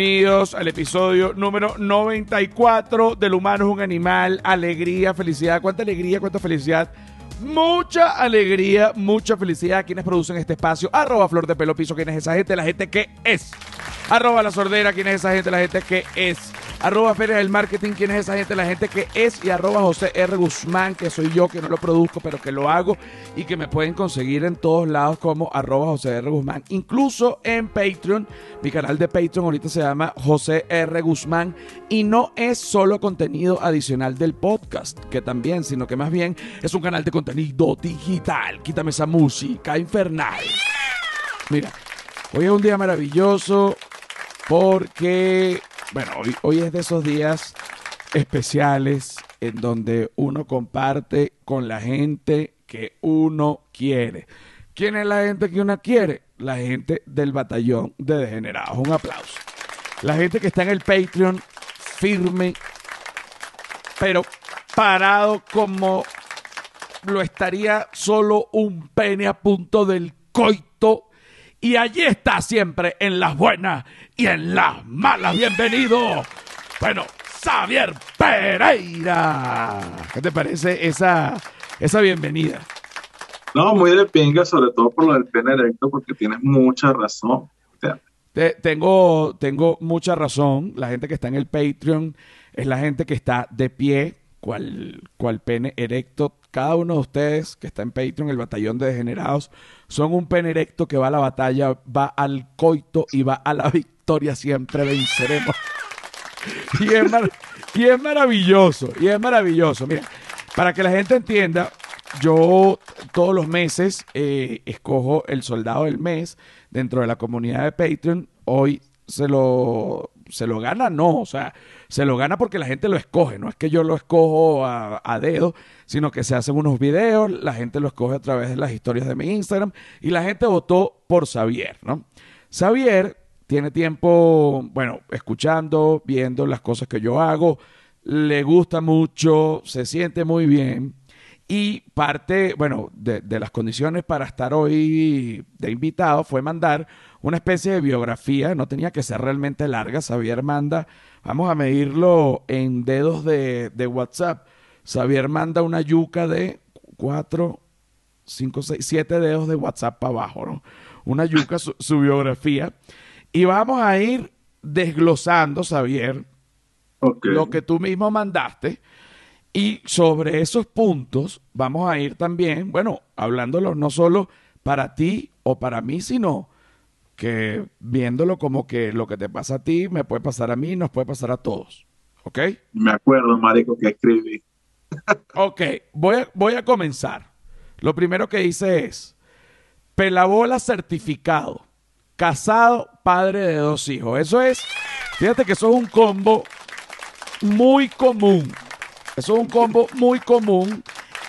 Bienvenidos al episodio número 94 del humano es un animal, alegría, felicidad, cuánta alegría, cuánta felicidad. Mucha alegría, mucha felicidad. Quienes producen este espacio, arroba flor de pelo piso, quién es esa gente, la gente que es. Arroba la sordera, quién es esa gente, la gente que es. Arroba Feria del Marketing, quién es esa gente, la gente que es. Y arroba José R. Guzmán, que soy yo, que no lo produzco, pero que lo hago. Y que me pueden conseguir en todos lados como arroba José R. Guzmán. Incluso en Patreon. Mi canal de Patreon ahorita se llama José R. Guzmán. Y no es solo contenido adicional del podcast, que también, sino que más bien es un canal de contenido digital. Quítame esa música infernal. Mira, hoy es un día maravilloso porque, bueno, hoy, es de esos días especiales en donde uno comparte con la gente que uno quiere. ¿Quién es la gente que uno quiere? La gente del batallón de degenerados. Un aplauso. La gente que está en el Patreon firme, pero parado como lo estaría solo un pene a punto del coito. Y allí está siempre, en las buenas y en las malas. Bienvenido. Bueno, Xavier Pereira. ¿Qué te parece esa, esa bienvenida? No, muy de pinga, sobre todo por lo del pene erecto, porque tienes mucha razón. O sea, Te- tengo, tengo mucha razón. La gente que está en el Patreon es la gente que está de pie, cual, cual pene erecto. Cada uno de ustedes que está en Patreon, el batallón de degenerados, son un pene erecto que va a la batalla, va al coito y va a la victoria. Siempre venceremos. Y es, y es maravilloso, y es maravilloso. Mira, para que la gente entienda, yo todos los meses eh, escojo el soldado del mes dentro de la comunidad de Patreon. Hoy se lo, se lo gana, no, o sea, se lo gana porque la gente lo escoge, no es que yo lo escojo a, dedo, sino que se hacen unos videos, la gente lo escoge a través de las historias de mi Instagram y la gente votó por Xavier, ¿no? Xavier tiene tiempo, bueno, escuchando, viendo las cosas que yo hago, le gusta mucho, se siente muy bien. Y parte, bueno, de las condiciones para estar hoy de invitado fue mandar una especie de biografía, no tenía que ser realmente larga, Xavier manda, vamos a medirlo en dedos de, de WhatsApp, Xavier manda una yuca de cuatro, cinco, seis, siete dedos de WhatsApp para abajo, ¿no? Una yuca, su, su biografía. Y vamos a ir desglosando, Xavier, lo que tú mismo mandaste. Y sobre esos puntos vamos a ir también, bueno, hablándolos no solo para ti o para mí, sino que viéndolo como que lo que te pasa a ti me puede pasar a mí, nos puede pasar a todos. ¿Ok? Me acuerdo, marico, que escribí. Ok, voy a, voy a comenzar. Lo primero que hice es pelabola certificado, casado, padre de dos hijos. Eso es, fíjate que eso es un combo muy común. Eso es un combo muy común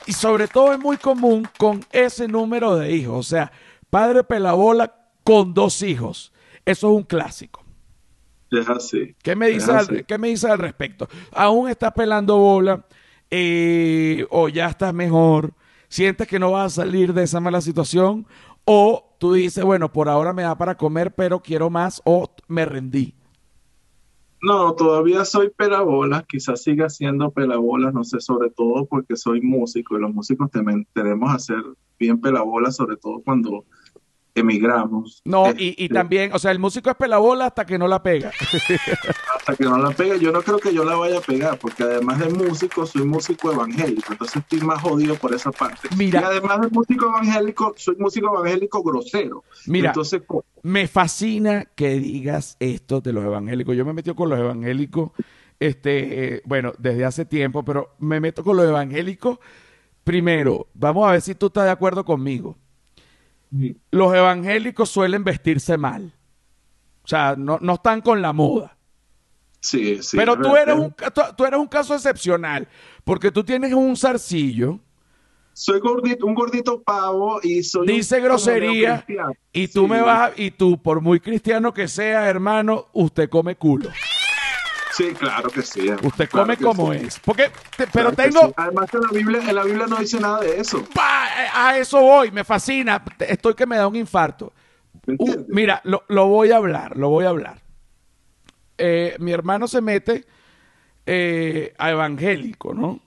y sobre todo es muy común con ese número de hijos. O sea, padre pelabola con dos hijos. Eso es un clásico. Es así. ¿Qué me dice, al. ¿qué me dice al respecto? ¿Aún estás pelando bola? Eh, ¿O ya estás mejor? ¿Sientes que no vas a salir de esa mala situación? ¿O tú dices, bueno, por ahora me da para comer, pero quiero más? ¿O me rendí? No, todavía soy pelabolas, quizás siga siendo pelabolas, no sé, sobre todo porque soy músico y los músicos tenemos a ser bien pelabolas, sobre todo cuando emigramos. No, Eh, y, y eh, también, o sea, el músico es pelabola hasta que no la pega. hasta que no la pegue, yo no creo que yo la vaya a pegar, porque además de músico, soy músico evangélico, entonces estoy más jodido por esa parte. Mira. Y además de músico evangélico, soy músico evangélico grosero. Mira. Entonces, Me fascina que digas esto de los evangélicos. Yo me metí con los evangélicos, este, eh, bueno, desde hace tiempo, pero me meto con los evangélicos. Primero, vamos a ver si tú estás de acuerdo conmigo. Los evangélicos suelen vestirse mal. O sea, no, no están con la moda. sí, sí. pero tú eres, un, tú, tú eres un caso excepcional, porque tú tienes un zarcillo, Soy gordito, un gordito pavo y soy dice grosería, y tú Sí. me vas, y tú, por muy cristiano que sea, hermano, usted come culo. Sí, claro que sí. Usted come como sí. es. Porque, te- pero Claro tengo, sí. Además en la Biblia, en la Biblia no dice nada de eso. pa, a eso voy, me fascina. Estoy que me da un infarto. ¿Me Uh, mira, lo, lo voy a hablar, lo voy a hablar. eh, mi hermano se mete eh, a evangélico, ¿no?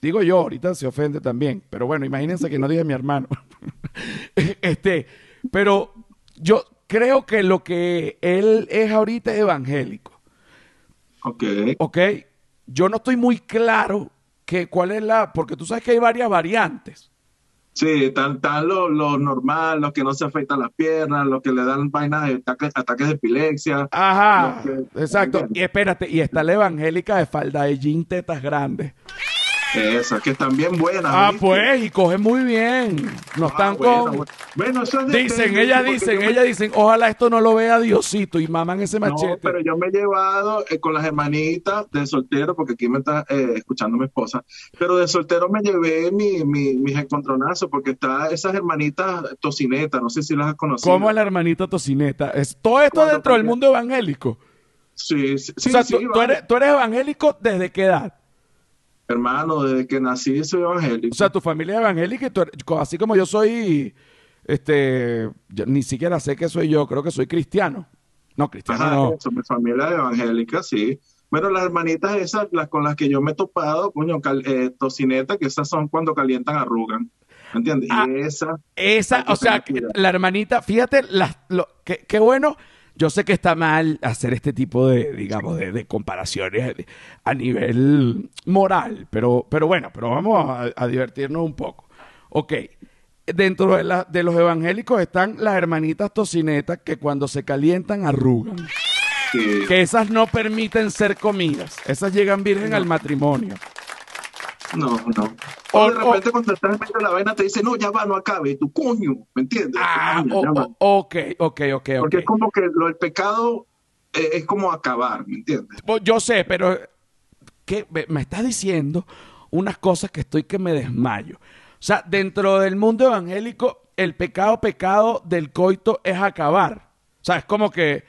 Digo yo, ahorita se ofende también, pero bueno, imagínense que no diga mi hermano. este, pero yo creo que lo que él es ahorita es evangélico. Ok. ¿Ok? Yo no estoy muy claro que cuál es la, porque tú sabes que hay varias variantes. Sí, están, los lo normal, los que no se afeitan las piernas, los que le dan vainas de ataques, ataques de epilepsia. Ajá, que- exacto. Y espérate, y está la evangélica de falda de jean tetas grandes. Esas, que están bien buenas. Ah, ¿viste? pues, y coge muy bien. No Ah, están bueno, con... bueno. Bueno, eso es de- Dicen, ellas dicen, me- ellas dicen, ojalá esto no lo vea Diosito y maman ese No, machete. pero yo me he llevado eh, con las hermanitas de soltero, porque aquí me está eh, escuchando mi esposa, pero de soltero me llevé mi, mi- mis encontronazos, porque está esas hermanitas tocinetas, no sé si las has conocido. ¿Cómo es la hermanita tocineta? Es todo esto dentro del mundo evangélico. Sí, sí, sí, o sea, sí, tú, eres, tú eres evangélico desde qué edad? Hermano, desde que nací soy evangélico. O sea, tu familia es evangélica y tú eres- así como yo soy, este, yo ni siquiera sé que soy yo, creo que soy cristiano. No, cristiano Ajá, no. eso, mi familia es evangélica, sí. Bueno, las hermanitas esas, las con las que yo me he topado, coño, cal- eh, tocineta, que esas son cuando calientan arrugan. ¿Me entiendes? Ah, y esa, Esa, Hay que o sea, tener cuidado. la hermanita, fíjate, las- lo, qué, qué bueno. Yo sé que está mal hacer este tipo de, digamos, de, de comparaciones a nivel moral, pero, pero bueno, pero vamos a, a divertirnos un poco. Ok, dentro de, la- de los evangélicos están las hermanitas tocinetas que cuando se calientan arrugan. Que esas no permiten ser comidas, esas llegan virgen al matrimonio. no, no. O- O de repente cuando estás de la vaina te dice, no, ya va, no acabe, y tú, coño, ¿me entiendes? Ah, o- ya o- ok, ok, ok, ok. Porque es como que lo, el pecado eh, es como acabar, ¿me entiendes? Pues Yo sé, pero ¿qué? me me estás diciendo unas cosas que estoy que me desmayo. O sea, dentro del mundo evangélico, el pecado, pecado del coito es acabar. O sea, es como que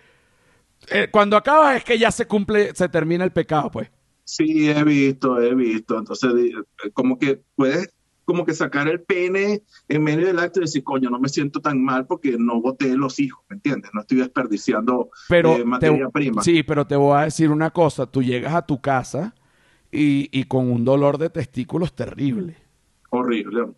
eh, cuando acabas es que ya se cumple, se termina el pecado, pues. Sí, he visto, he visto. Entonces, eh, como que puedes como que sacar el pene en medio del acto y decir, coño, no me siento tan mal porque no boté los hijos, ¿me entiendes? No estoy desperdiciando Pero eh, materia te, prima. Sí, pero te voy a decir una cosa. Tú llegas a tu casa y, y con un dolor de testículos terrible. Horrible.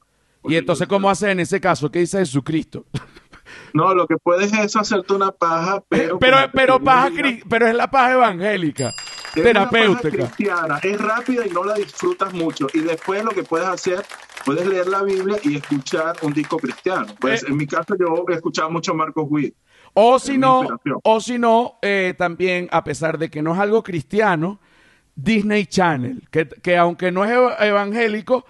Y entonces, ¿cómo haces en ese caso? ¿Qué dice Jesucristo? No, lo que puedes es hacerte una paja, pero... Pero, que pero, te paja, pero es la paja evangélica, es una paja terapéutica. cristiana, es rápida y no la disfrutas mucho. Y después lo que puedes hacer, puedes leer la Biblia y escuchar un disco cristiano. Pues Eh. en mi caso yo he escuchado mucho a Marcos Witt. O si no, o si no, eh, también, a pesar de que no es algo cristiano, Disney Channel, que, que aunque no es ev- evangélico,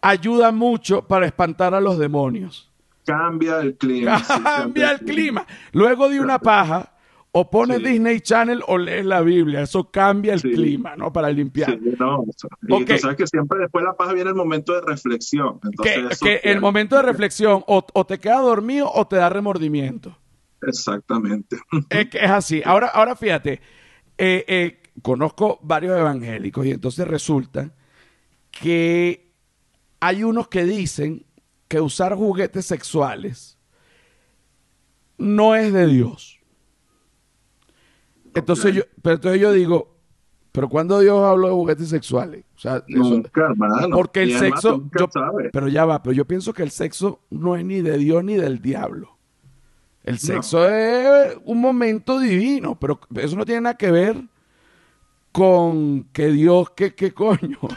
ayuda mucho para espantar a los demonios. Cambia el clima. Cambia el clima. Luego de una paja, o pones Sí. Disney Channel o lees la Biblia. Eso cambia el Sí. clima, ¿no? Para limpiar. Sí, no, o sea, y tú sabes que siempre después de la paja viene el momento de reflexión. Entonces, que el momento de reflexión o, o te queda dormido o te da remordimiento. Exactamente. Es, que es así. Ahora, ahora fíjate, eh, eh, conozco varios evangélicos y entonces resulta que hay unos que dicen que usar juguetes sexuales no es de Dios. Entonces yo, pero entonces yo digo, pero cuando Dios habló de juguetes sexuales, o sea, eso- porque el sexo, nunca yo- pero ya va, pero yo pienso que el sexo no es ni de Dios ni del diablo. El sexo es un momento divino, pero eso no tiene nada que ver con que Dios, que qué coño.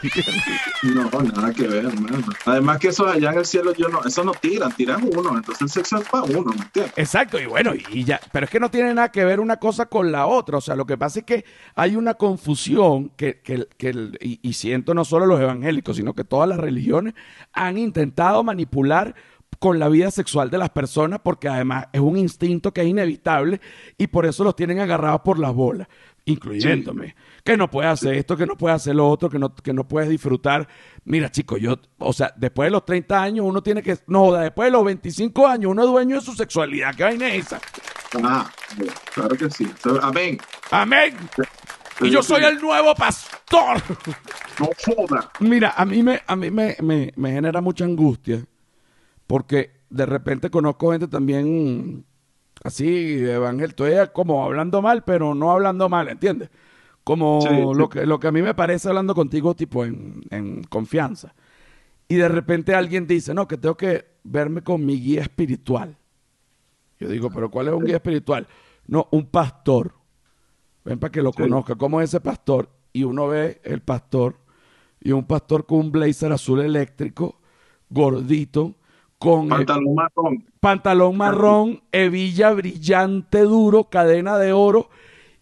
No, nada que ver, hermano. Además que esos allá en el cielo, yo no, eso no tiran, tiran uno. Entonces el sexo es para uno, ¿me entiendes? Exacto, y bueno, y ya, pero es que no tiene nada que ver una cosa con la otra. O sea, lo que pasa es que hay una confusión que, que- que y siento no solo los evangélicos, sino que todas las religiones han intentado manipular con la vida sexual de las personas porque además es un instinto que es inevitable y por eso los tienen agarrados por las bolas, incluyéndome. Que no puedes hacer esto, que no puedes hacer lo otro, que no, que no puedes disfrutar. Mira, chicos, yo, o sea, después de los 30 años uno tiene que, no, después de los 25 años uno es dueño de su sexualidad. ¿Qué vaina es esa? Ah, claro que sí. Amén. Amén. Y yo soy el nuevo pastor. No joda. Mira, a mí me, a mí me, me, me genera mucha angustia porque de repente conozco gente también así, evangel, estoy como hablando mal, pero no hablando mal, ¿entiendes? Como Sí, sí. Lo, que, lo que a mí me parece hablando contigo, tipo en, en confianza. Y de repente alguien dice, no, que tengo que verme con mi guía espiritual. Yo digo, pero ¿cuál es un guía espiritual? No, un pastor. Ven para que lo Sí. conozca. ¿Cómo es ese pastor? Y uno ve el pastor y un pastor con un blazer azul eléctrico, gordito, con el Pantalón marrón. pantalón marrón, hebilla brillante duro, cadena de oro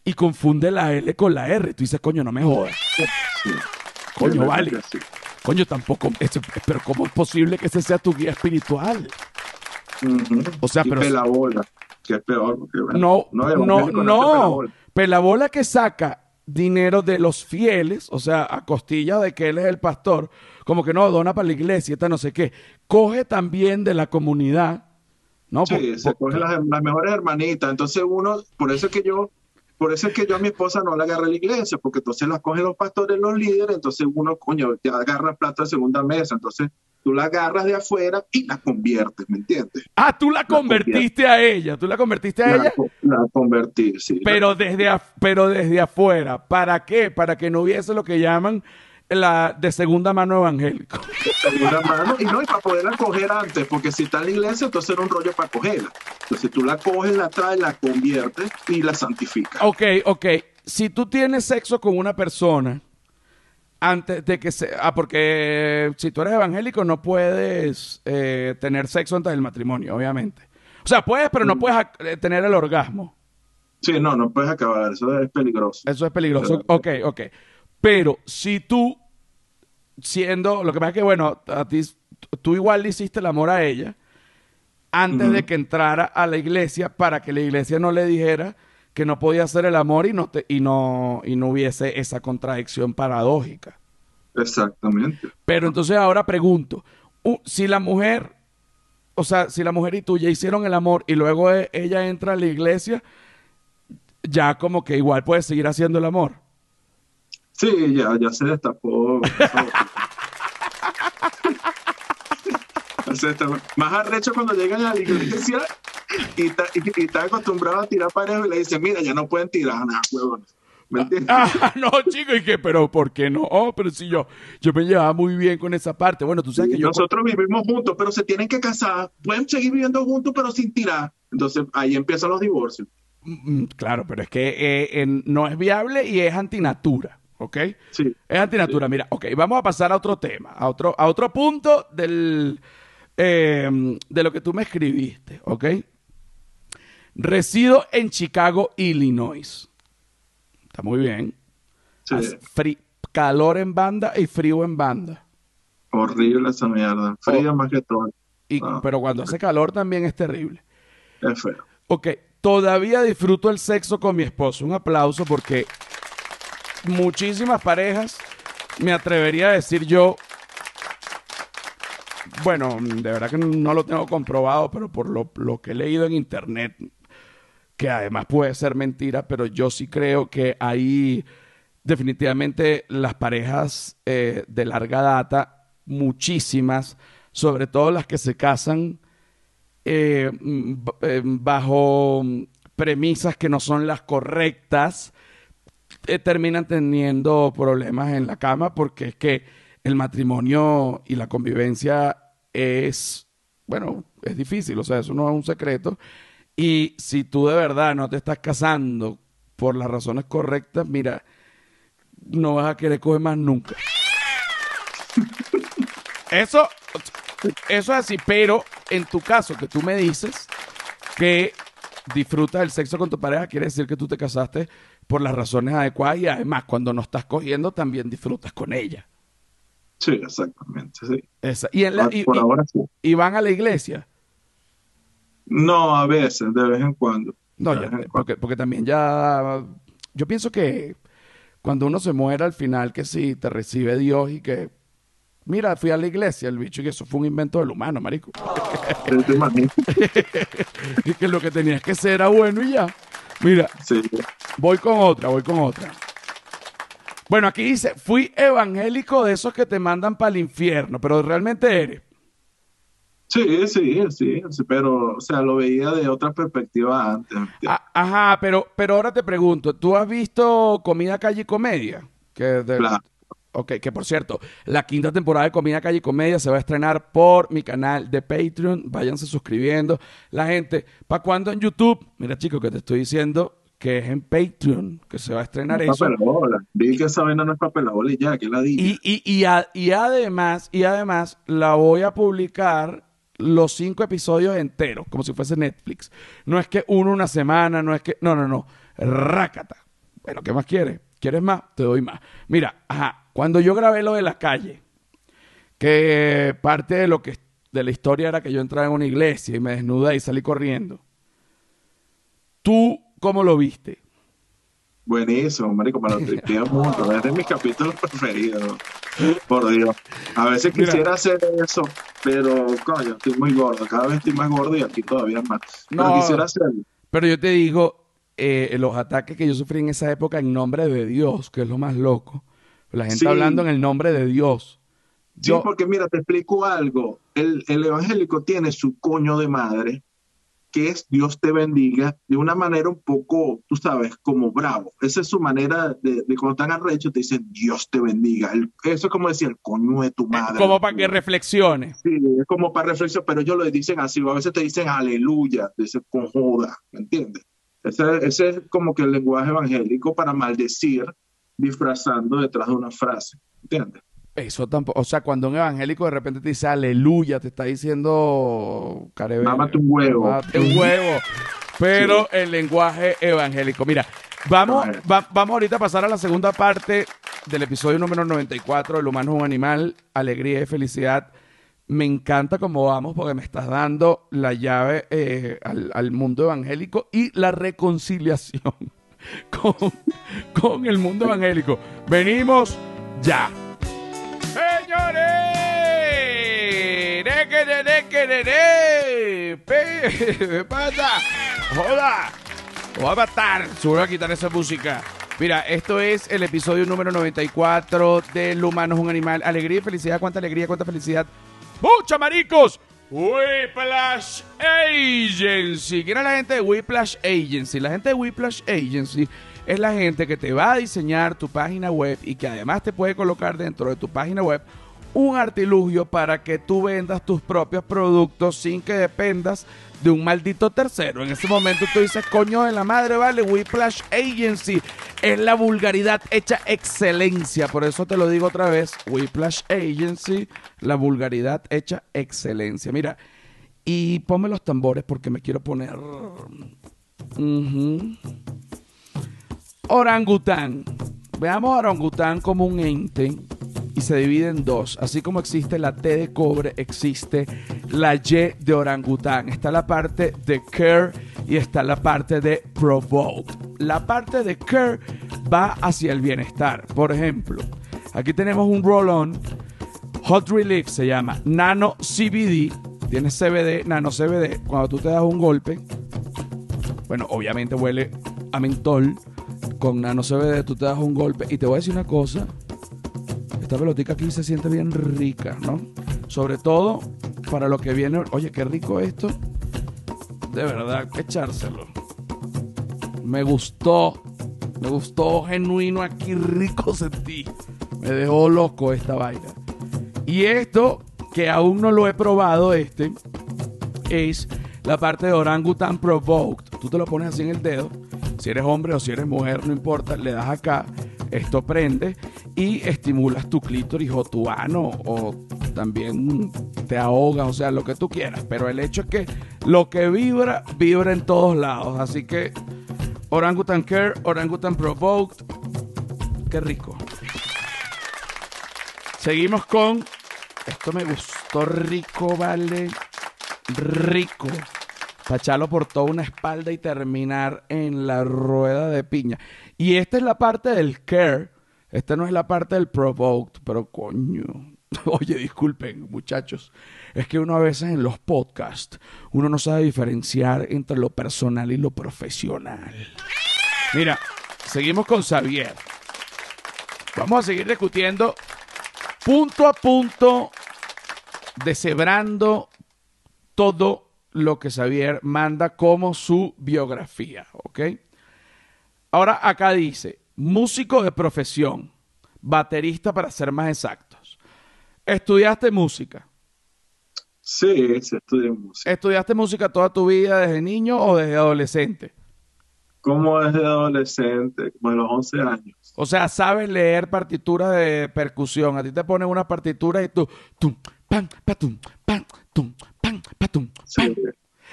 y confunde la L con la R. Tú dices, coño, no me jodas. Coño, vale. Coño, tampoco. pero ¿cómo es posible que ese sea tu guía espiritual? O sea, Y pero- pelabola, que es peor. Porque, bueno, No, no, no. es pelabola. Pero la bola que saca dinero de los fieles, o sea, a costilla de que él es el pastor, como que no, dona para la iglesia, esta no sé qué, coge también de la comunidad, ¿no? Sí, Por- se por- cogen las, las mejores hermanitas. Entonces uno, por eso es que yo, por eso es que yo a mi esposa no la agarré a la iglesia, porque entonces las cogen los pastores, los líderes, entonces uno, coño, ya agarra plata de segunda mesa, entonces tú la agarras de afuera y la conviertes, ¿me entiendes? Ah, tú la convertiste a ella, tú la convertiste a La, ella, la convertí, sí. pero desde, pero desde afuera. ¿Para qué? Para que no hubiese lo que llaman la de segunda mano evangélico. Segunda mano, y no, y para poderla coger antes, porque si está en la iglesia, entonces era un rollo para cogerla. Entonces tú la coges, la traes, la conviertes y la santificas. Ok, ok. Si tú tienes sexo con una persona antes de que se... Ah, porque si tú eres evangélico no puedes eh, tener sexo antes del matrimonio, obviamente. O sea, puedes, pero no puedes ac- eh, tener el orgasmo. Sí, no, no puedes acabar, eso es peligroso. Eso es peligroso. Ok, ok. Pero si tú, siendo... Lo que pasa es que, bueno, a ti, tú igual le hiciste el amor a ella antes de que entrara a la iglesia para que la iglesia no le dijera que no podía hacer el amor y no, te- y no, y no hubiese esa contradicción paradójica. Exactamente. Pero entonces ahora pregunto, si la mujer, o sea, si la mujer y tú ya hicieron el amor y luego e- ella entra a la iglesia, ya como que igual puedes seguir haciendo el amor. Sí, ya, ya se destapó. Más arrecho cuando llegan a la iglesia y está, y, y está acostumbrado a tirar parejo y le dicen, mira, ya no pueden tirar nada, huevón. ¿Me entiendes? Ah, no, chico, y que, pero ¿por qué no? Oh, pero si yo, yo me llevaba muy bien con esa parte. Bueno, tú sabes que yo. Nosotros vivimos juntos, pero se tienen que casar. Pueden seguir viviendo juntos, pero sin tirar. Entonces ahí empiezan los divorcios. Mm, Claro, pero es que eh, en- no es viable y es antinatura, ¿ok? Sí. Es antinatura. Mira, ok, vamos a pasar a otro tema, a otro, a otro punto del, eh, de lo que tú me escribiste, ¿ok? Resido en Chicago, Illinois. Está muy bien. sí. Calor en banda y frío en banda. Horrible esa mierda. Fría más que todo. Y- Ah. Pero cuando hace calor también es terrible. Es feo. Ok, todavía disfruto el sexo con mi esposo. Un aplauso porque muchísimas parejas, me atrevería a decir yo, bueno, de verdad que no lo tengo comprobado, pero por lo, que he leído en internet, que además puede ser mentira, pero yo sí creo que ahí definitivamente las parejas eh, de larga data, muchísimas, sobre todo las que se casan, eh, mm, eh, bajo mm, premisas que no son las correctas, eh, terminan teniendo problemas en la cama porque es que el matrimonio y la convivencia es, bueno, es difícil, o sea, eso no es un secreto. Y si tú de verdad no te estás casando por las razones correctas, mira, no vas a querer coger más nunca. Eso, eso es así, pero en tu caso que tú me dices que disfrutas del sexo con tu pareja, quiere decir que tú te casaste por las razones adecuadas y además cuando no estás cogiendo también disfrutas con ella. Sí, exactamente. Sí. Esa- Y, en la- y- Por y- ahora sí. y van a la iglesia. No, a veces, de vez en cuando. No, ya- cuando. porque, porque también ya. Yo pienso que cuando uno se muera al final, que sí, te recibe Dios y que. Mira, fui a la iglesia, el bicho, y que eso fue un invento del humano, marico. Y que lo que tenías que ser era bueno y ya. Mira, Sí. voy con otra, voy con otra. Bueno, aquí dice, fui evangélico de esos que te mandan para el infierno, pero realmente eres. Sí, sí, sí, sí, pero, o sea, lo veía de otra perspectiva antes. Ah, ajá, pero, pero ahora te pregunto, ¿tú has visto Comida Calle y Comedia? Que de- Claro. Ok, que por cierto, la quinta temporada de Comida Calle y Comedia se va a estrenar por mi canal de Patreon. Váyanse suscribiendo. La gente, ¿para cuándo en YouTube? Mira, chicos, que te estoy diciendo que es en Patreon que se va a estrenar No es eso. Dije que esa vaina no es papelabola y ya, que la dije. Y, y, y, a- y además, y además, la voy a publicar los cinco episodios enteros, como si fuese Netflix. No es que uno una semana, no es que. No, no, no. Rácata. Bueno, ¿qué más quieres? ¿Quieres más? Te doy más. Mira, ajá, cuando yo grabé lo de la calle, que parte de lo que de la historia era que yo entraba en una iglesia y me desnudé y salí corriendo. ¿Tú cómo lo viste? Buenísimo, marico, me lo tripié mucho. Es de mis capítulos preferidos. Por Dios. A veces Mira. quisiera hacer eso, pero, coño, estoy muy gordo. Cada vez estoy más gordo y aquí todavía más. Pero No. quisiera hacerlo. Pero yo te digo, eh, los ataques que yo sufrí en esa época en nombre de Dios, que es lo más loco. La gente Sí. hablando en el nombre de Dios. Sí, Yo, porque mira, te explico algo. El, el evangélico tiene su coño de madre, que es Dios te bendiga, de una manera un poco, tú sabes, como bravo. Esa es su manera de, de cuando están arrechos, te dicen Dios te bendiga. El- eso es como decir el coño de tu madre. como para que reflexione. Sí, es como para reflexión, pero ellos lo dicen así, o a veces te dicen aleluya, te dicen con joda, ¿me entiendes? Ese, ese es como que el lenguaje evangélico para maldecir, disfrazando detrás de una frase, ¿entiendes? Eso tampoco. O sea, cuando un evangélico de repente te dice aleluya, te está diciendo. Mámate un huevo. Un huevo. Pero el lenguaje evangélico. Mira, vamos, va- vamos ahorita a pasar a la segunda parte del episodio número 94, El humano es un animal, alegría y felicidad. Me encanta cómo vamos porque me estás dando la llave eh, al, al mundo evangélico y la reconciliación con, con el mundo evangélico. Venimos ya. ¡Señores! ¿Qué pasa? ¡Joda! Voy a matar. Seguro a quitar esa música. Mira, esto es el episodio número 94 del Humano es un Animal. Alegría y felicidad. ¿Cuánta alegría? ¿Cuánta felicidad? ¡Mucha, maricos! Whiplash Agency. ¿Quién es la gente de Whiplash Agency? La gente de Whiplash Agency es la gente que te va a diseñar tu página web y que además te puede colocar dentro de tu página web un artilugio para que tú vendas tus propios productos sin que dependas de un maldito tercero. En ese momento tú dices, coño de la madre, vale, Whiplash Agency es la vulgaridad hecha excelencia. Por eso te lo digo otra vez, Whiplash Agency, la vulgaridad hecha excelencia. Mira, y ponme los tambores porque me quiero poner... Ujú. Orangután. Veamos a orangután como un ente y se divide en dos. Así como existe la T de cobre, existe la Y de orangután. Está la parte de care y está la parte de provoke. La parte de care va hacia el bienestar. Por ejemplo, aquí tenemos un roll-on. Hot Relief se llama Nano CBD. Tiene CBD, Nano CBD. Cuando tú te das un golpe, bueno, obviamente huele a mentol. Con Nano CBD tú te das un golpe. Y te voy a decir una cosa. Esta pelotica aquí se siente bien rica, ¿no? Sobre todo para lo que viene. Oye, qué rico esto. De verdad, echárselo. Me gustó. Me gustó genuino aquí, rico sentí. Me dejó loco esta vaina. Y esto, que aún no lo he probado, este, es la parte de Orangutan Provoked. Tú te lo pones así en el dedo. Si eres hombre o si eres mujer, no importa, le das acá, esto prende y estimulas tu clítoris o tu ano o también te ahogas, o sea, lo que tú quieras. Pero el hecho es que lo que vibra, vibra en todos lados. Así que Orangutan Care, Orangutan Provoked, qué rico. Seguimos con, esto me gustó rico, vale, rico. Para echarlo por toda una espalda y terminar en la rueda de piña. Y esta es la parte del care. Esta no es la parte del provoked, pero coño. Oye, disculpen, muchachos. Es que uno a veces en los podcasts, uno no sabe diferenciar entre lo personal y lo profesional. Mira, seguimos con Xavier. Vamos a seguir discutiendo punto a punto, deshebrando todo lo que Xavier manda como su biografía, ¿ok? Ahora acá dice, músico de profesión, baterista para ser más exactos. ¿Estudiaste música? Sí, sí, estudié música. ¿Estudiaste música toda tu vida desde niño o desde adolescente? Como desde adolescente, como a los 11 años. O sea, sabes leer partituras de percusión. A ti te ponen una partitura y tú, tum, pan, patum, pan, tum, pan, patum, pan.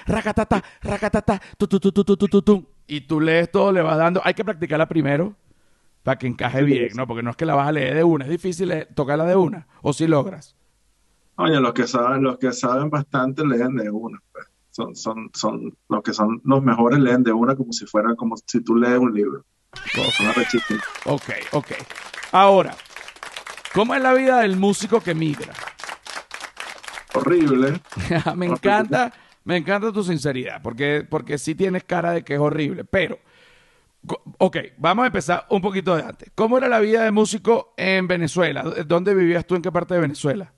Racatata, racatata, tu, tu, tu, tu, tu, tu, tu. Y tú lees todo, le vas dando. Hay que practicarla primero para que encaje bien. ¿no? Porque no es que la vas a leer de una. Es difícil leer- tocarla de una. O si logras. Oye, los que saben, los que saben bastante leen de una. pues. Son, son, son, los que son los mejores leen de una como si fuera como si tú lees un libro. Ok, ok. Ahora, ¿cómo es la vida del músico que migra? Horrible. me encanta, me encanta tu sinceridad, porque, porque sí tienes cara de que es horrible, pero, ok, vamos a empezar un poquito de antes. ¿Cómo era la vida de músico en Venezuela? ¿Dó- ¿Dónde vivías tú? ¿En qué parte de Venezuela?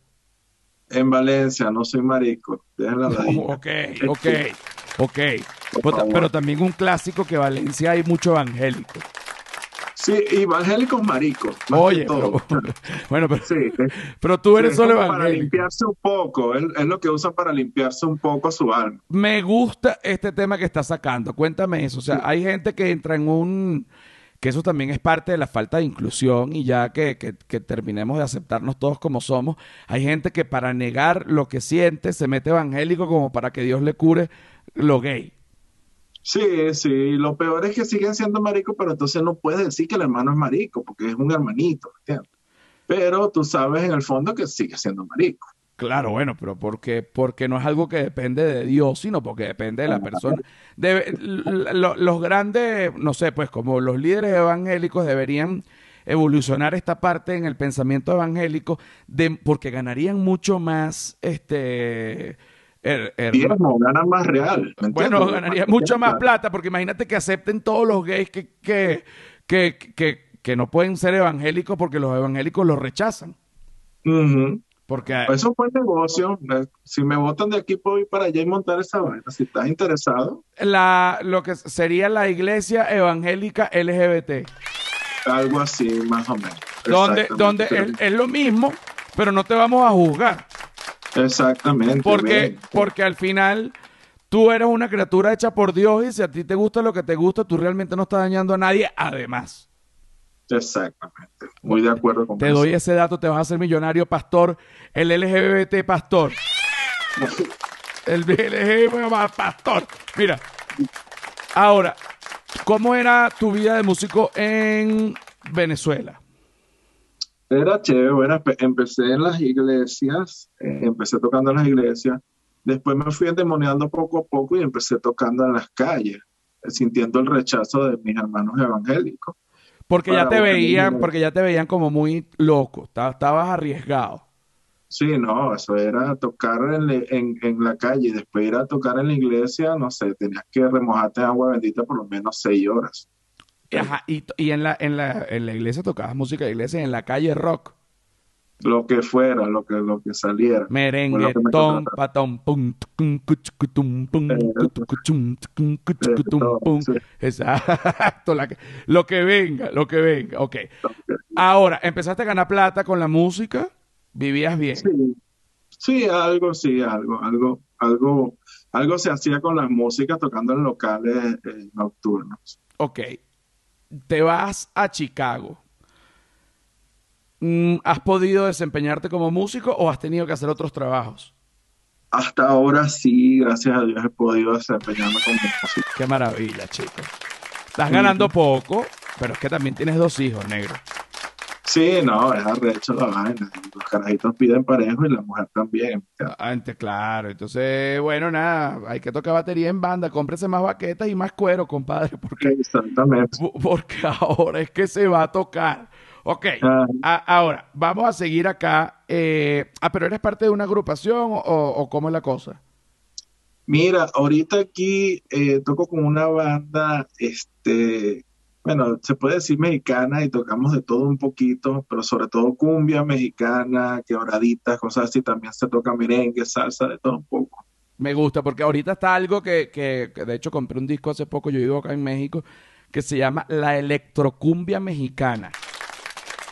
En Valencia, no soy marico. Dejen la ladilla. ok, ok, ok. Pero, pero también un clásico que Valencia hay mucho evangélico. Sí, evangélicos maricos. Oye, todo. pero, bueno, pero, Sí, es- pero tú eres es solo como para evangélico. limpiarse un poco. Es, es lo que usan para limpiarse un poco su alma. Me gusta este tema que estás sacando. Cuéntame eso. O sea, hay gente que entra en un... que eso también es parte de la falta de inclusión y ya que, que- que terminemos de aceptarnos todos como somos, hay gente que para negar lo que siente se mete evangélico como para que Dios le cure lo gay. Sí, sí. Lo peor es que siguen siendo maricos, pero entonces no puedes decir que el hermano es marico, porque es un hermanito, ¿entiendes? Pero tú sabes en el fondo que sigue siendo marico. Claro, bueno, pero porque, porque no es algo que depende de Dios, sino porque depende de la persona. Debe- los grandes, no sé, pues como los líderes evangélicos deberían evolucionar esta parte en el pensamiento evangélico, de, porque ganarían mucho más, este, er- er- Diezmo, gana más real. ¿me bueno, ganaría mucho más plata, porque imagínate que acepten todos los gays que, que, que, que, que no pueden ser evangélicos porque los evangélicos los rechazan. Ujú. Porque Eso fue negocio. Si me votan de aquí, puedo ir para allá y montar esa vaina. Si estás interesado, la, lo que sería la iglesia evangélica LGBT, algo así, más o menos. donde, donde es, es lo mismo, pero no te vamos a juzgar, Exactamente. porque, bien. porque al final tú eres una criatura hecha por Dios y si a ti te gusta lo que te gusta, tú realmente no estás dañando a nadie, además. Exactamente. Muy de acuerdo con Te eso. doy ese dato, te vas a hacer millonario, pastor, el LGBT pastor, el LGBT pastor. Mira, ahora, ¿cómo era tu vida de músico en Venezuela? Era chévere, bueno, empe- empecé en las iglesias, eh, empecé tocando en las iglesias, después me fui endemoniando poco a poco y empecé tocando en las calles, eh, sintiendo el rechazo de mis hermanos evangélicos. Porque ya te veían, porque ya te veían como muy loco, ta- estabas arriesgado. Sí, no, eso era tocar en, le- en, en la calle y después ir a tocar en la iglesia, no sé, tenías que remojarte en agua bendita por lo menos seis horas. Ajá, y, y en la, en la, en la iglesia tocabas música de iglesia, en la calle rock, Lo que fuera, lo que, lo que saliera. merengue, contrataron. patón, pum, tucum, cuchucutum, pum, Eh, cutucuchum, tucum, cuchucutum, pum. Exacto, la que- lo que venga, lo que venga, ok. Ahora, empezaste a ganar plata con la música, vivías bien. Sí, sí, algo, sí, algo, algo, algo, algo se hacía con las músicas tocando en locales eh, nocturnos. Ok, te vas a Chicago. Mm, ¿Has podido desempeñarte como músico o has tenido que hacer otros trabajos? Hasta ahora sí, gracias a Dios he podido desempeñarme como músico. Qué maravilla, chico. Estás ganando poco, pero es que también tienes dos hijos, negro. Sí, no, es arrecho la vaina. Los carajitos piden parejo y la mujer también. Ente- claro, entonces, bueno, nada, hay que tocar batería en banda, cómprese más baquetas y más cuero, compadre, porque, Exactamente. porque ahora es que se va a tocar. Ok, Ah, a- ahora, vamos a seguir acá. eh, ah, pero eres parte de una agrupación o, o cómo es la cosa? Mira, ahorita aquí eh, toco con una banda, este, bueno, se puede decir mexicana y tocamos de todo un poquito, pero sobre todo cumbia mexicana, quebraditas, cosas así. También se toca merengue, salsa, de todo un poco. Me gusta, porque ahorita está algo que, que, que de hecho compré un disco hace poco, yo vivo acá en México, que se llama La Electrocumbia Mexicana.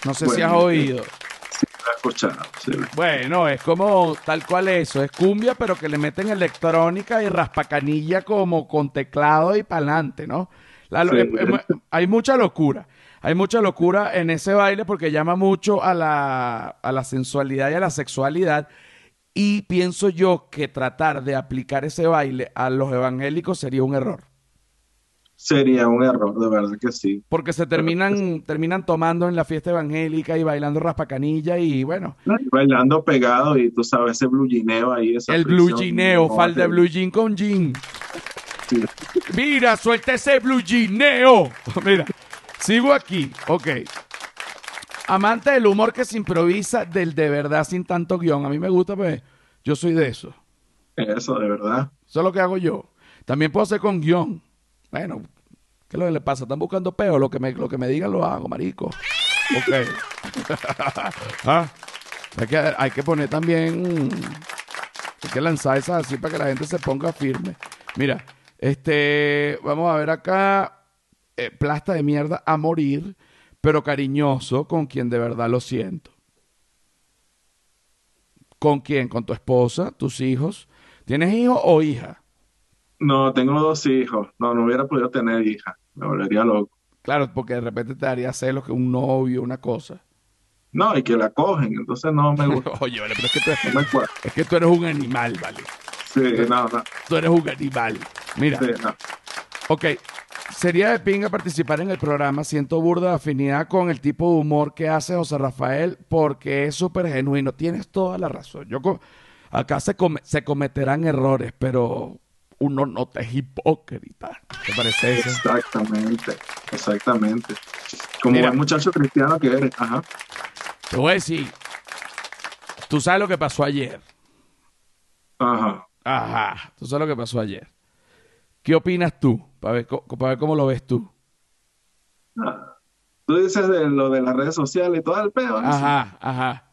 No sé si has oído. Sí, lo he escuchado. sí. Bueno, es como tal cual eso, es cumbia, pero que le meten electrónica y raspacanilla como con teclado y pa'lante, ¿no? La lo- Sí. eh, eh, hay mucha locura, hay mucha locura en ese baile porque llama mucho a la, a la sensualidad y a la sexualidad. Y pienso yo que tratar de aplicar ese baile a los evangélicos sería un error. Sería un error, de verdad que sí. Porque se terminan, terminan tomando en la fiesta evangélica y bailando raspacanilla y bueno, Bailando pegado y tú sabes, ese blue jeaneo ahí. Esa El blue jeaneo, no, falda de blue jean con jean. Mira, suelta ese blue jeaneo. Mira, sigo aquí. Ok. Amante del humor que se improvisa, del de verdad sin tanto guion. A mí me gusta, pues, yo soy de eso. Eso, de verdad. Eso es lo que hago yo. También puedo hacer con guion. Bueno, ¿qué es lo que le pasa? ¿Están buscando peo? Lo que me, lo que me digan lo hago, marico. Ok. Ah, hay, que, hay que poner también... Hay que lanzar esas así para que la gente se ponga firme. Mira, este... Vamos a ver acá... eh, plasta de mierda a morir, pero cariñoso con quien de verdad lo siento. ¿Con quién? ¿Con tu esposa? ¿Tus hijos? ¿Tienes hijo o hija? No, tengo dos hijos. No, no hubiera podido tener hija. Me volvería loco. Claro, porque de repente te daría celos que un novio, una cosa. No, y que la cogen. Entonces no me gusta. Oye, vale, pero es que tú eres, No es que tú eres un animal, vale. Sí, no, no. Tú eres un animal. Mira, sí, no. ok. Sería de pinga participar en el programa. Siento burda de afinidad con el tipo de humor que hace José Rafael porque es súper genuino. Tienes toda la razón. Yo acá se, come- se cometerán errores, pero uno no te es hipócrita. ¿Te parece eso? Exactamente. Exactamente. Como Mira. el muchacho cristiano que eres. Ajá. Te voy a decir. Tú sabes lo que pasó ayer. Ajá. Ajá, tú sabes lo que pasó ayer. ¿Qué opinas tú? Para ver, co- para ver cómo lo ves tú. Ah. Tú dices de lo de las redes sociales y todo el peo. ¿no? Ajá, ajá.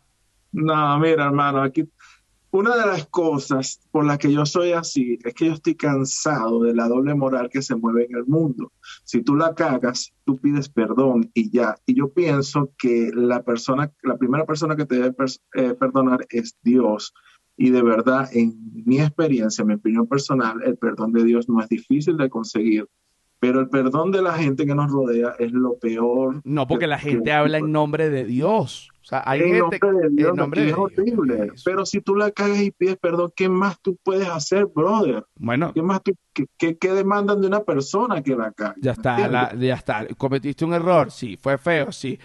No, mira, hermano, aquí una de las cosas por las que yo soy así es que yo estoy cansado de la doble moral que se mueve en el mundo. Si tú la cagas, tú pides perdón y ya. Y yo pienso que la persona, la primera persona que te debe eh, perdonar es Dios. Y de verdad, en mi experiencia, mi opinión personal, el perdón de Dios no es difícil de conseguir, pero el perdón de la gente que nos rodea es lo peor. No, porque que- la gente que- habla en nombre de Dios. O sea, hay en gente nombre de Dios, en nombre aquí de es Dios. horrible. Pero si tú la cagas y pides perdón, ¿qué más tú puedes hacer, brother? Bueno, ¿Qué más tú, qué, qué- qué demandan de una persona que la cague? ya está, la- ya está. ¿Cometiste un error? Sí. ¿Fue feo? Sí.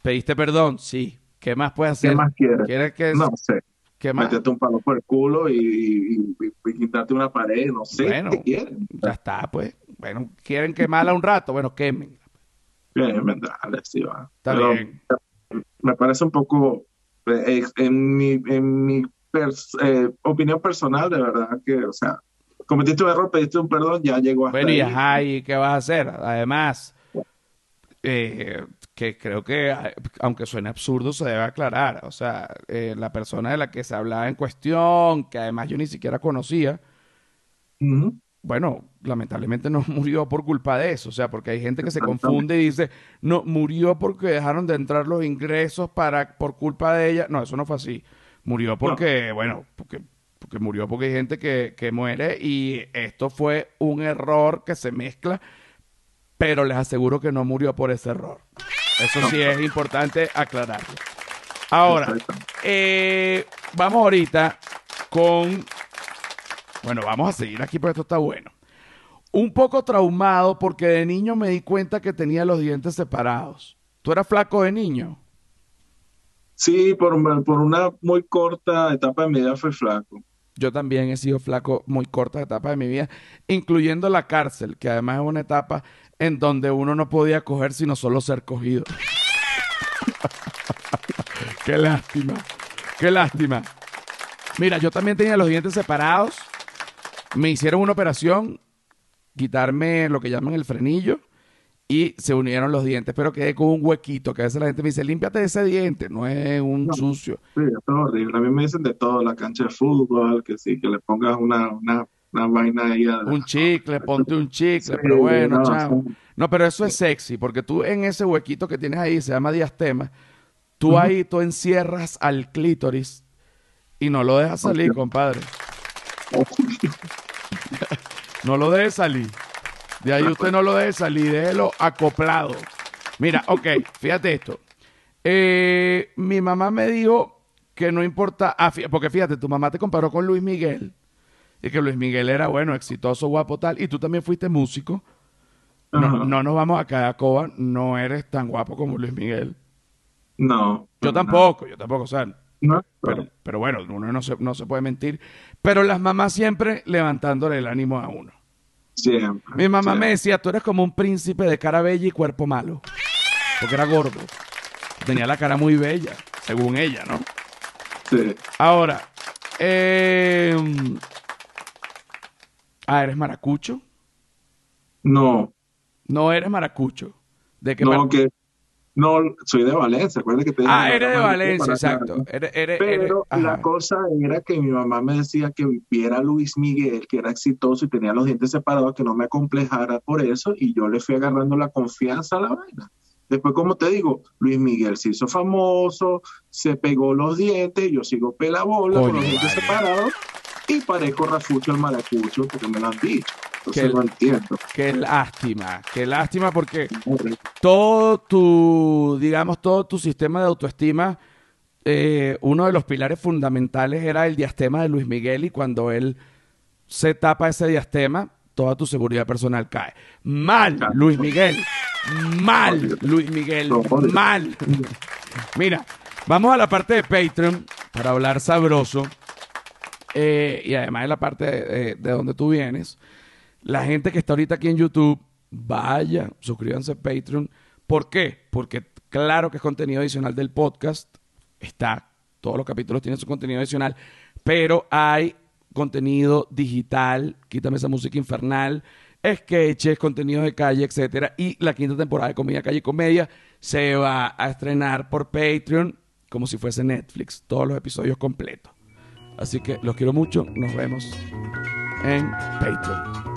¿Pediste perdón? Sí. ¿Qué más puedes ¿Qué hacer? más quieres? ¿Quieres que No sé, qué más? meterte un palo por el culo y, y- y- y quitarte una pared, no sé, Bueno. ¿qué quieren? Ya está, pues. Bueno, ¿quieren quemarla un rato? Bueno, quemen. Bien, dale, sí, va. Está Pero bien. Me parece un poco, eh, en mi, en mi pers- eh, opinión personal, de verdad que, o sea, cometiste un error, pediste un perdón, ya llegó hasta Bueno, y ahí. ajá, ¿y qué vas a hacer? Además, eh, que creo que, aunque suene absurdo, se debe aclarar. O sea, eh, la persona de la que se hablaba en cuestión, que además yo ni siquiera conocía, bueno, lamentablemente no murió por culpa de eso. O sea, porque hay gente que se confunde y dice, no, murió porque dejaron de entrar los ingresos para, por culpa de ella. No, eso no fue así. Murió porque, bueno, porque, porque murió porque hay gente que, que muere y esto fue un error que se mezcla, pero les aseguro que no murió por ese error. Eso sí es importante aclararlo. Ahora, eh, vamos ahorita con... Bueno, vamos a seguir aquí porque esto está bueno. Un poco traumado porque de niño me di cuenta que tenía los dientes separados. ¿Tú eras flaco de niño? Sí, por, por una muy corta etapa de mi vida fue flaco. Yo también he sido flaco muy cortas etapas de mi vida, incluyendo la cárcel, que además es una etapa en donde uno no podía coger sino solo ser cogido. qué lástima, qué lástima. Mira, yo también tenía los dientes separados. Me hicieron una operación, quitarme lo que llaman el frenillo, y se unieron los dientes, pero quedé con un huequito, que a veces la gente me dice, límpiate ese diente, no es un No. sucio. Sí, es horrible. A mí me dicen de todo, la cancha de fútbol, que sí, que le pongas una, una, una vaina Un chicle, ponte un chicle, Sí, pero bueno, no, chao. sí. No, pero eso es sexy, porque tú en ese huequito que tienes ahí, se llama diastema, tú ahí tú encierras al clítoris y no lo dejas salir, compadre. No lo dejes salir. De ahí usted no lo deje salir, déjelo acoplado. Mira, ok, fíjate esto. Eh, mi mamá me dijo que no importa, ah, porque fíjate, tu mamá te comparó con Luis Miguel y que Luis Miguel era bueno, exitoso, guapo, tal, y tú también fuiste músico. No, no nos vamos a caer a coba, no eres tan guapo como Luis Miguel. No. Yo no, tampoco, yo tampoco, o sea, No, pero, pero bueno, uno no se, no se puede mentir. Pero las mamás siempre levantándole el ánimo a uno. siempre. Mi mamá me decía, tú eres como un príncipe de cara bella y cuerpo malo. Porque era gordo. Tenía la cara muy bella, según ella, ¿no? Sí. Ahora, eh, ah, ¿eres maracucho? No, No eres maracucho. ¿De qué no, mar- que. No, soy de Valencia, acuérdate que te dije Ah, eres de Valencia, exacto. Eres, eres, Pero la cosa era que mi mamá me decía que viera a Luis Miguel, que era exitoso y tenía los dientes separados, que no me acomplejara por eso, y yo le fui agarrando la confianza a la vaina. Después, como te digo, Luis Miguel se hizo famoso, se pegó los dientes, yo sigo pelabola con los dientes separados y parezco Rafucho el maracucho, porque me lo han dicho. Entonces Que- no entiendo. Qué lástima, qué lástima porque todo tu, digamos, todo tu sistema de autoestima, eh, uno de los pilares fundamentales era el diastema de Luis Miguel y cuando él se tapa ese diastema, toda tu seguridad personal cae. Mal. Luis Miguel. Mal, Luis Miguel. Mal. Mira, vamos a la parte de Patreon para hablar sabroso. Eh, y además de la parte de, de donde tú vienes. La gente que está ahorita aquí en YouTube, vaya, suscríbanse a Patreon. ¿Por qué? Porque claro que es contenido adicional del podcast. Está, todos los capítulos tienen su contenido adicional, pero hay contenido digital, quítame esa música infernal, sketches, contenido de calle, etcétera. Y la quinta temporada de Comida Calle y Comedia se va a estrenar por Patreon como si fuese Netflix, todos los episodios completos. Así que los quiero mucho, nos vemos en Patreon.